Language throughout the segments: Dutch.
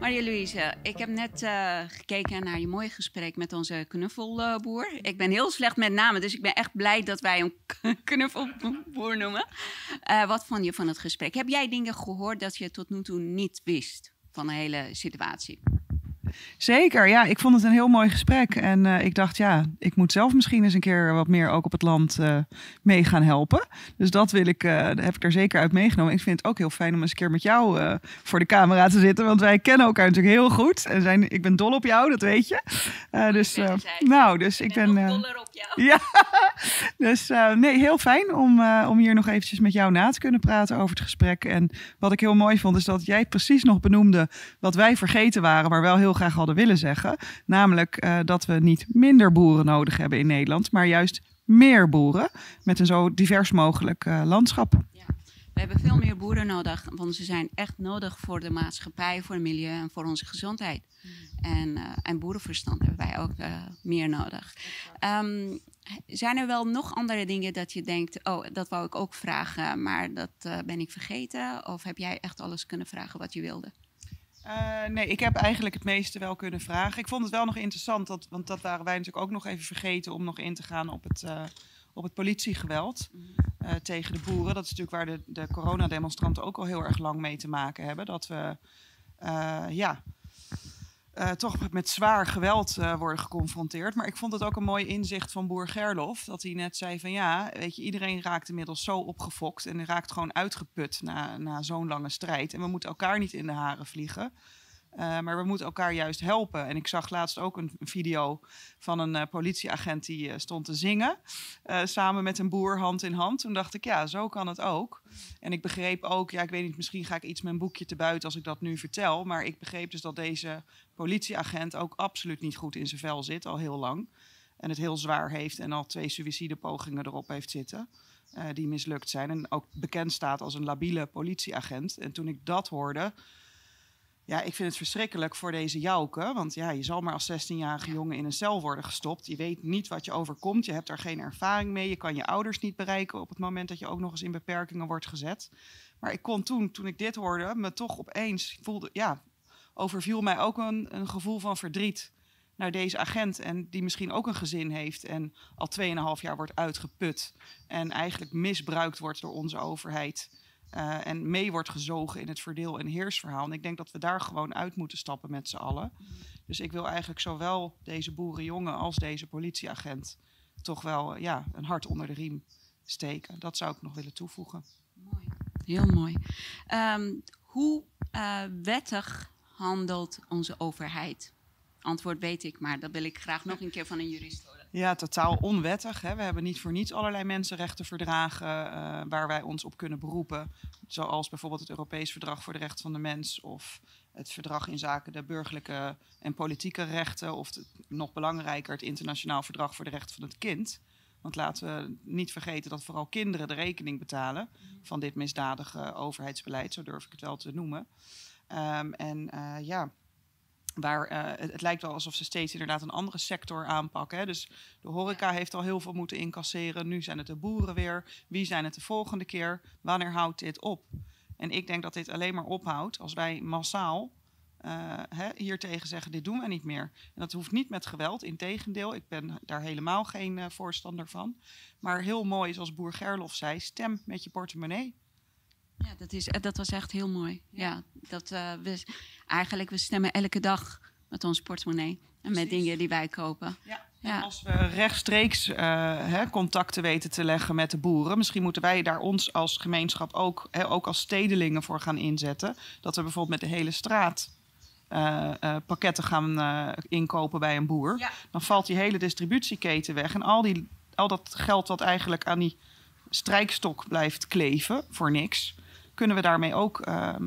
Maria-Louise, ik heb net uh, gekeken naar je mooie gesprek met onze knuffelboer. Ik ben heel slecht met namen, dus ik ben echt blij dat wij hem knuffelboer noemen. Uh, wat vond je van het gesprek? Heb jij dingen gehoord dat je tot nu toe niet wist van de hele situatie? Zeker, ja. Ik vond het een heel mooi gesprek. En uh, ik dacht, ja, ik moet zelf misschien eens een keer wat meer ook op het land uh, mee gaan helpen. Dus dat wil ik, uh, heb ik er zeker uit meegenomen. Ik vind het ook heel fijn om eens een keer met jou voor de camera te zitten. Want wij kennen elkaar natuurlijk heel goed. En zijn, ik ben dol op jou, dat weet je. dus, nou, dus ik, ik ben. ben op jou. Ja, dus nee, heel fijn om, om hier nog eventjes met jou na te kunnen praten over het gesprek. En wat ik heel mooi vond, is dat jij precies nog benoemde wat wij vergeten waren, maar wel heel graag hadden willen zeggen. Namelijk uh, dat we niet minder boeren nodig hebben in Nederland, maar juist meer boeren met een zo divers mogelijk uh, landschap. Ja. We hebben veel meer boeren nodig, want ze zijn echt nodig voor de maatschappij, voor het milieu en voor onze gezondheid. Mm. En, uh, en boerenverstand hebben wij ook meer nodig. Um, zijn er wel nog andere dingen dat je denkt, oh, dat wou ik ook vragen, maar dat ben ik vergeten? Of heb jij echt alles kunnen vragen wat je wilde? Uh, nee, ik heb eigenlijk het meeste wel kunnen vragen. Ik vond het wel nog interessant, dat, want dat waren wij natuurlijk ook nog even vergeten om nog in te gaan op het, uh, op het politiegeweld uh, tegen de boeren. Dat is natuurlijk waar de, de coronademonstranten ook al heel erg lang mee te maken hebben. Dat we ja, uh, toch met zwaar geweld uh, worden geconfronteerd. Maar ik vond het ook een mooi inzicht van boer Gerlof. Dat hij net zei van ja, weet je, iedereen raakt inmiddels zo opgefokt. En raakt gewoon uitgeput na, na zo'n lange strijd. En we moeten elkaar niet in de haren vliegen. Uh, maar we moeten elkaar juist helpen. En ik zag laatst ook een, video van een politieagent die stond te zingen. samen met een boer hand in hand. Toen dacht ik, ja, zo kan het ook. En ik begreep ook, ja, ik weet niet, misschien ga ik iets mijn boekje te buiten als ik dat nu vertel. Maar ik begreep dus dat deze politieagent ook absoluut niet goed in zijn vel zit, al heel lang. En het heel zwaar heeft en al twee suïcidepogingen erop heeft zitten. die mislukt zijn. En ook bekend staat als een labiele politieagent. En toen ik dat hoorde ja, ik vind het verschrikkelijk voor deze Jouke. Want ja, je zal maar als 16-jarige jongen in een cel worden gestopt. Je weet niet wat je overkomt. Je hebt daar geen ervaring mee. Je kan je ouders niet bereiken op het moment dat je ook nog eens in beperkingen wordt gezet. Maar ik kon toen, toen ik dit hoorde, me toch opeens voelde, ja, overviel mij ook een, een gevoel van verdriet naar deze agent. En die misschien ook een gezin heeft en al 2,5 jaar wordt uitgeput. En eigenlijk misbruikt wordt door onze overheid. Uh, en mee wordt gezogen in het verdeel- en heersverhaal. En ik denk dat we daar gewoon uit moeten stappen met z'n allen. Dus ik wil eigenlijk zowel deze boerenjongen als deze politieagent toch wel ja, een hart onder de riem steken. Dat zou ik nog willen toevoegen. Mooi, heel mooi. Um, hoe uh, wettig handelt onze overheid? Antwoord weet ik, maar dat wil ik graag nog een keer van een jurist horen. Ja, totaal onwettig. Hè. We hebben niet voor niets allerlei mensenrechtenverdragen uh, waar wij ons op kunnen beroepen. Zoals bijvoorbeeld het Europees Verdrag voor de Rechten van de Mens of het verdrag in zaken de burgerlijke en politieke rechten. Of nog belangrijker, het Internationaal Verdrag voor de Rechten van het Kind. Want laten we niet vergeten dat vooral kinderen de rekening betalen van dit misdadige overheidsbeleid, zo durf ik het wel te noemen. Um, en uh, ja, Waar uh, het, het, lijkt wel alsof ze steeds inderdaad een andere sector aanpakken. Hè. Dus de horeca heeft al heel veel moeten incasseren. Nu zijn het de boeren weer. Wie zijn het de volgende keer? Wanneer houdt dit op? En ik denk dat dit alleen maar ophoudt als wij massaal uh, hè, hier tegen zeggen: dit doen we niet meer. En dat hoeft niet met geweld. Integendeel, ik ben daar helemaal geen uh, voorstander van. Maar heel mooi, zoals boer Gerlof zei: stem met je portemonnee. Ja, dat, is, dat was echt heel mooi. Ja, dat, uh, we, eigenlijk, we stemmen elke dag met ons portemonnee. En met dingen die wij kopen. Ja. Ja. als we rechtstreeks uh, hè, contacten weten te leggen met de boeren, misschien moeten wij daar ons als gemeenschap ook, hè, ook als stedelingen voor gaan inzetten. Dat we bijvoorbeeld met de hele straat uh, uh, pakketten gaan inkopen bij een boer. Ja. Dan valt die hele distributieketen weg. En al, die, al dat geld wat eigenlijk aan die strijkstok blijft kleven voor niks, kunnen we daarmee ook ehm,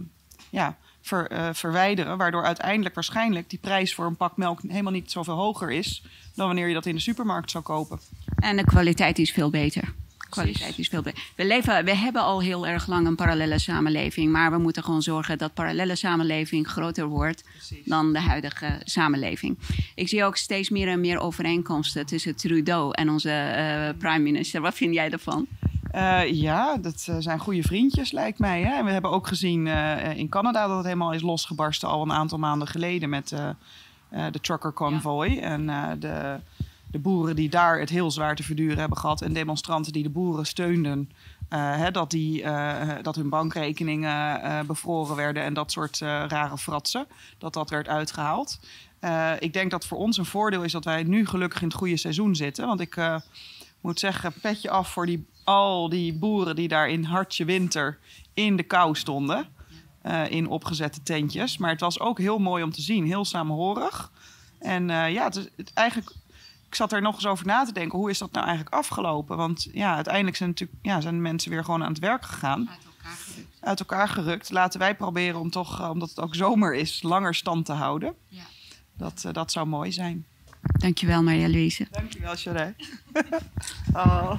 ja, ver, uh, verwijderen. Waardoor uiteindelijk waarschijnlijk die prijs voor een pak melk helemaal niet zoveel hoger is dan wanneer je dat in de supermarkt zou kopen. En de kwaliteit is veel beter. Kwaliteit is veel beter. We, leven, we hebben al heel erg lang een parallele samenleving, maar we moeten gewoon zorgen dat parallele samenleving groter wordt Precies. dan de huidige samenleving. Ik zie ook steeds meer en meer overeenkomsten tussen Trudeau en onze uh, prime minister. Wat vind jij ervan? Uh, ja, dat uh, zijn goede vriendjes, lijkt mij. Hè? En we hebben ook gezien uh, in Canada dat het helemaal is losgebarsten al een aantal maanden geleden met de trucker convoy. Ja. En de, de boeren die daar het heel zwaar te verduren hebben gehad. En demonstranten die de boeren steunden. Hè, dat, die, dat hun bankrekeningen bevroren werden en dat soort rare fratsen. Dat dat werd uitgehaald. ik denk dat voor ons een voordeel is dat wij nu gelukkig in het goede seizoen zitten. Want ik moet zeggen, petje af voor die, al die boeren die daar in hartje winter in de kou stonden. Uh, in opgezette tentjes. Maar het was ook heel mooi om te zien, heel samenhorig. En uh, ja, het, het, eigenlijk, ik zat er nog eens over na te denken, hoe is dat nou eigenlijk afgelopen? Want ja, uiteindelijk zijn, natuurlijk, ja, zijn mensen weer gewoon aan het werk gegaan. Uit elkaar gerukt. Uit elkaar gerukt. Laten wij proberen om toch, uh, omdat het ook zomer is, langer stand te houden. Ja. Dat, dat zou mooi zijn. Dankjewel, Maria-Louise. Dankjewel, Charé. oh.